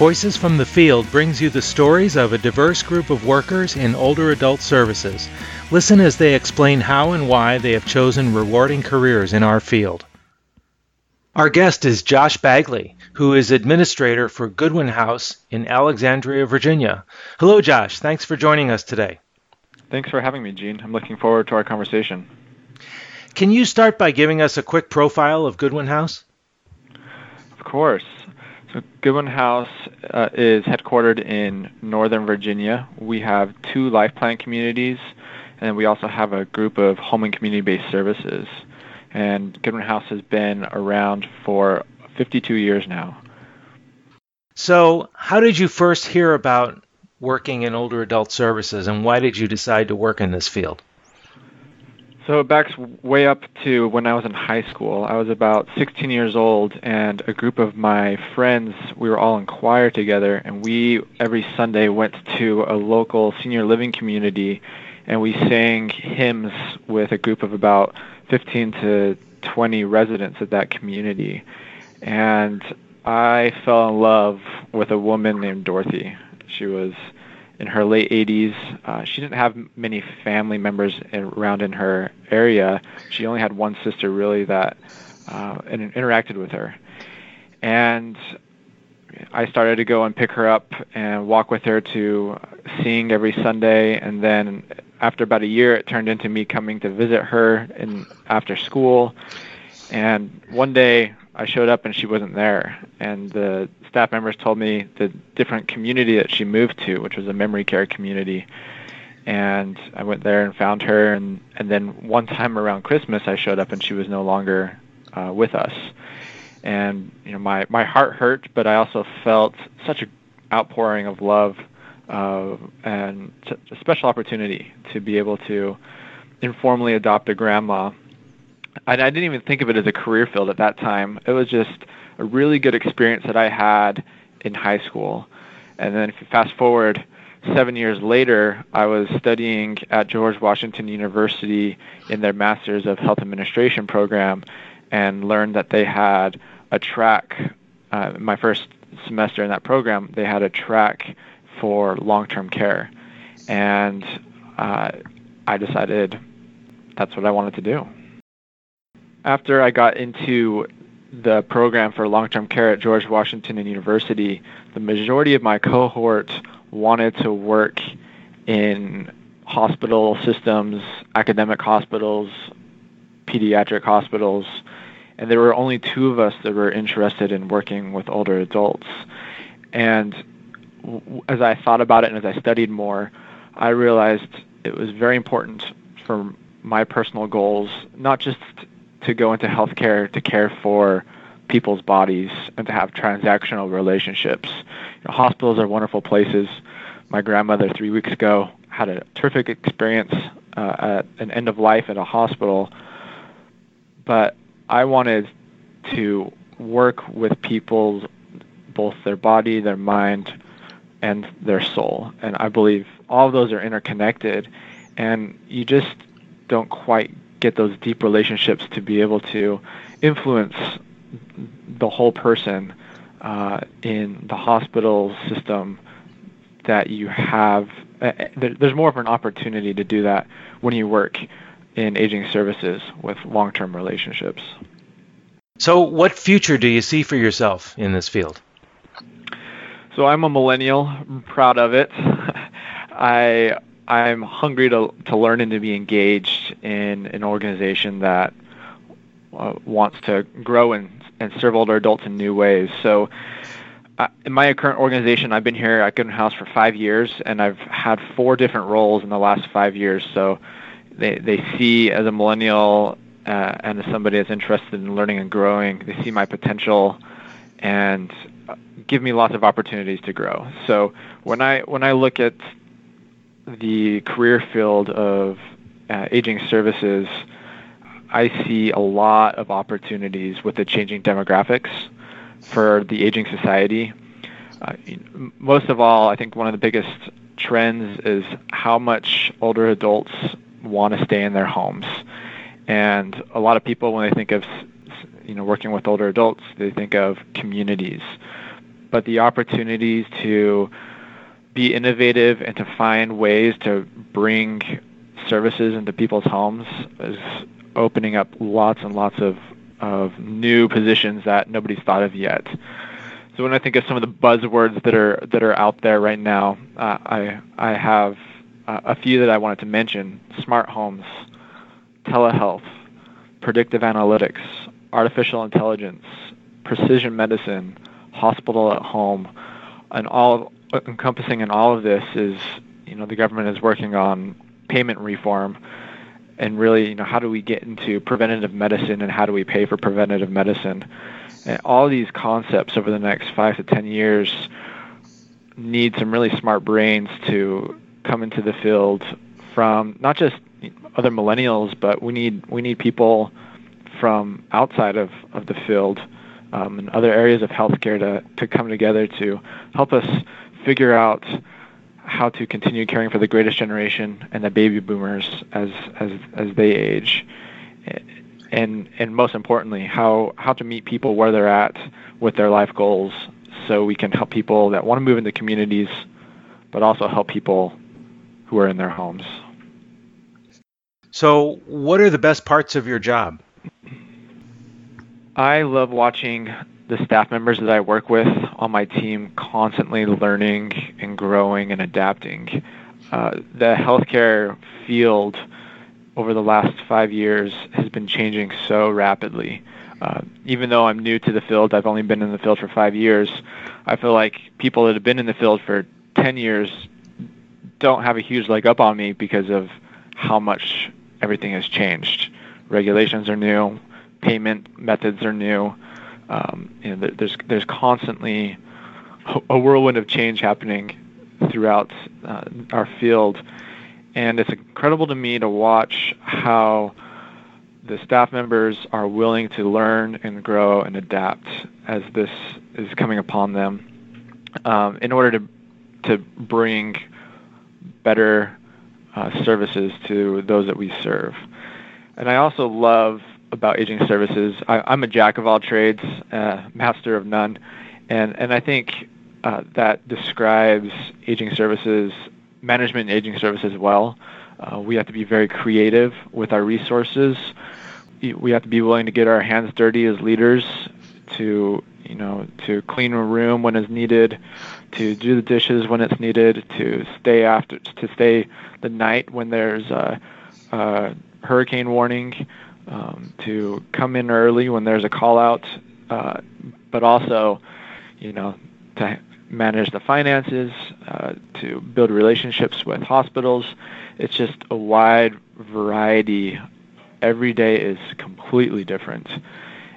Voices from the Field brings you the stories of a diverse group of workers in older adult services. Listen as they explain how and why they have chosen rewarding careers in our field. Our guest is Josh Bagley, who is administrator for Goodwin House in Alexandria, Virginia. Hello, Josh. Thanks for joining us today. Thanks for having me, Gene. I'm looking forward to our conversation. Can you start by giving us a quick profile of Goodwin House? Of course. Goodwin House uh, is headquartered in Northern Virginia. We have two life plan communities, and we also have a group of home and community-based services. And Goodwin House has been around for 52 years now. So, how did you first hear about working in older adult services, and why did you decide to work in this field? So it backs way up to when I was in high school. I was about 16 years old, and a group of my friends, we were all in choir together, and we every Sunday went to a local senior living community, and we sang hymns with a group of about 15 to 20 residents of that community. And I fell in love with a woman named Dorothy. She was in her late 80s. Uh, she didn't have many family members around in her area. She only had one sister really that uh, and interacted with her. And I started to go and pick her up and walk with her to seeing every Sunday. And then after about a year, it turned into me coming to visit her in after school. And one day I showed up and she wasn't there. And the staff members told me the different community that she moved to, which was a memory care community. And I went there and found her. And, and then one time around Christmas, I showed up and she was no longer uh, with us. And you know, my my heart hurt, but I also felt such an outpouring of love uh, and a special opportunity to be able to informally adopt a grandma I, I didn't even think of it as a career field at that time. It was just a really good experience that I had in high school. And then if you fast forward seven years later, I was studying at George Washington University in their Masters of Health Administration program and learned that they had a track. Uh, my first semester in that program, they had a track for long-term care. And uh, I decided that's what I wanted to do after I got into the program for long-term care at George Washington University, the majority of my cohort wanted to work in hospital systems, academic hospitals, pediatric hospitals, and there were only two of us that were interested in working with older adults. And as I thought about it and as I studied more, I realized it was very important for my personal goals, not just to go into healthcare to care for people's bodies and to have transactional relationships. You know, hospitals are wonderful places. My grandmother three weeks ago had a terrific experience uh, at an end of life at a hospital, but I wanted to work with people, both their body, their mind, and their soul. And I believe all of those are interconnected, and you just don't quite get those deep relationships to be able to influence the whole person uh, in the hospital system that you have. Uh, there's more of an opportunity to do that when you work in aging services with long-term relationships. So, what future do you see for yourself in this field? So, I'm a millennial. I'm proud of it. I I'm hungry to to learn and to be engaged in an organization that uh, wants to grow and and serve older adults in new ways. So. Uh, in my current organization, I've been here at Goodwin House for five years, and I've had four different roles in the last five years. So, they they see as a millennial uh, and as somebody that's interested in learning and growing, they see my potential and uh, give me lots of opportunities to grow. So when I when I look at the career field of uh, aging services, I see a lot of opportunities with the changing demographics for the aging society. Uh, most of all, I think one of the biggest trends is how much older adults want to stay in their homes. And a lot of people, when they think of you know working with older adults, they think of communities. but the opportunities to be innovative and to find ways to bring services into people's homes is opening up lots and lots of, of new positions that nobody's thought of yet. So when I think of some of the buzzwords that are that are out there right now, uh, I I have uh, a few that I wanted to mention: smart homes, telehealth, predictive analytics, artificial intelligence, precision medicine, hospital at home, and all encompassing in all of this is you know the government is working on payment reform and really you know how do we get into preventative medicine and how do we pay for preventative medicine? And all these concepts over the next five to ten years need some really smart brains to come into the field from not just other millennials, but we need we need people from outside of, of the field um, and other areas of healthcare to, to come together to help us figure out how to continue caring for the greatest generation and the baby boomers as as as they age and and most importantly, how how to meet people where they're at with their life goals, so we can help people that want to move into communities, but also help people who are in their homes. So, what are the best parts of your job? I love watching the staff members that I work with on my team constantly learning and growing and adapting. Uh, the healthcare field over the last five years has been changing so rapidly. Uh, even though I'm new to the field, I've only been in the field for five years. I feel like people that have been in the field for 10 years don't have a huge leg up on me because of how much everything has changed. Regulations are new, payment methods are new. Um, you know, there's there's constantly a whirlwind of change happening throughout uh, our field, and it's incredible to me to watch how the staff members are willing to learn and grow and adapt as this is coming upon them um, in order to to bring better uh, services to those that we serve. And I also love about aging services. I, am a jack of all trades, uh, master of none, and and I think uh, that describes aging services management and aging services well. Uh, we have to be very creative with our resources. We have to be willing to get our hands dirty as leaders to, you know, to clean a room when it's needed, to do the dishes when it's needed, to stay after, to stay the night when there's a, a hurricane warning, um, to come in early when there's a call out, uh, but also, you know, to manage the finances, uh, to build relationships with hospitals. It's just a wide variety. Every day is completely different.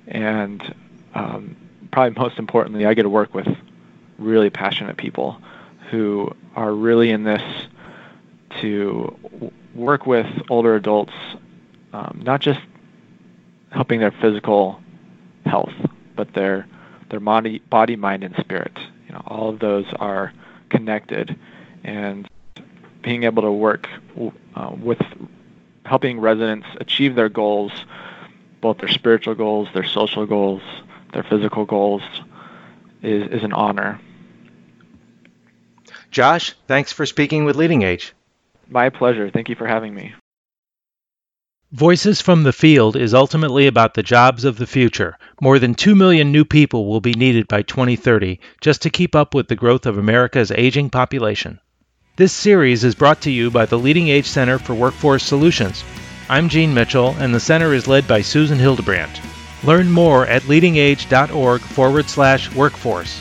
And um, probably most importantly, I get to work with really passionate people who are really in this to work with older adults, um, not just helping their physical health, but their their body, body, mind, and spirit You know, all of those are connected, and being able to work uh, with helping residents achieve their goals, both their spiritual goals, their social goals, their physical goals, is, is an honor. Josh, thanks for speaking with Leading Age. My pleasure. Thank you for having me. Voices from the Field is ultimately about the jobs of the future. More than 2 million new people will be needed by 2030 just to keep up with the growth of America's aging population. This series is brought to you by the Leading Age Center for Workforce Solutions. I'm Gene Mitchell, and the center is led by Susan Hildebrandt. Learn more at leadingage.org forward slash workforce.